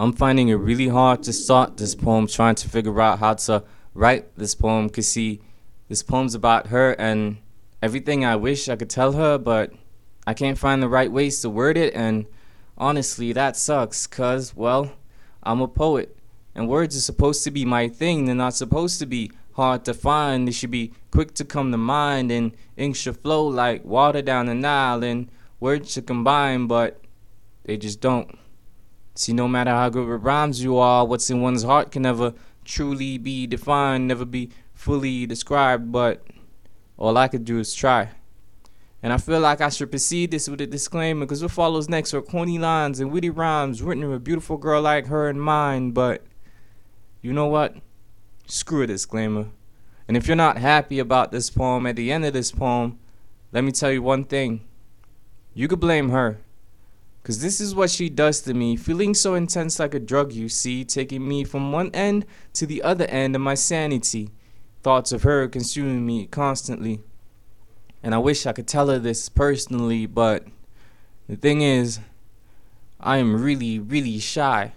I'm finding it really hard to start this poem, trying to figure out how to write this poem. Cause see, this poem's about her and everything I wish I could tell her, but I can't find the right ways to word it. And honestly, that sucks. Cause, well, I'm a poet. And words are supposed to be my thing. They're not supposed to be hard to find. They should be quick to come to mind. And ink should flow like water down the Nile. And words should combine, but they just don't. See, no matter how good with rhymes you are, what's in one's heart can never truly be defined, never be fully described, but all I could do is try. And I feel like I should proceed this with a disclaimer because what follows next are corny lines and witty rhymes written of a beautiful girl like her in mind, but you know what? Screw a disclaimer. And if you're not happy about this poem at the end of this poem, let me tell you one thing. You could blame her. Cause this is what she does to me, feeling so intense like a drug, you see, taking me from one end to the other end of my sanity. Thoughts of her consuming me constantly. And I wish I could tell her this personally, but the thing is, I am really, really shy.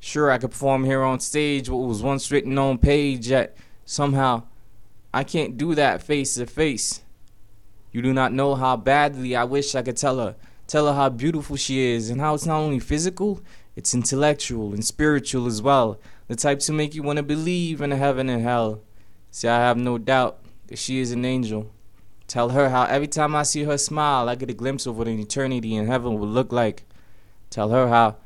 Sure, I could perform here on stage what was once written on page, yet somehow I can't do that face to face. You do not know how badly I wish I could tell her Tell her how beautiful she is and how it's not only physical, it's intellectual and spiritual as well. The type to make you want to believe in heaven and hell. See, I have no doubt that she is an angel. Tell her how every time I see her smile, I get a glimpse of what an eternity in heaven would look like. Tell her how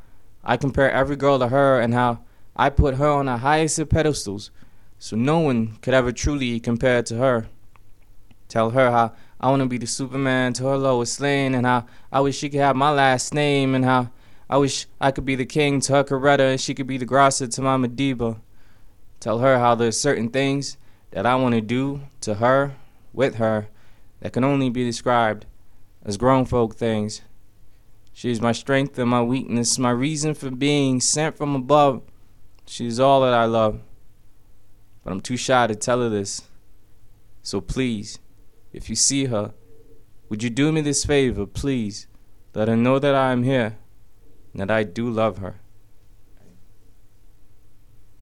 I compare every girl to her and how I put her on the highest of pedestals so no one could ever truly compare to her. Tell her how I want to be the Superman to her Lois Lane, and how I wish she could have my last name, and how I wish I could be the king to her Coretta, and she could be the Graça to my Madiba. Tell her how there's certain things that I want to do to her, with her, that can only be described as grown folk things. She is my strength and my weakness, my reason for being sent from above. She is all that I love. But I'm too shy to tell her this. So please, if you see her, would you do me this favor, please? Let her know that I am here and that I do love her.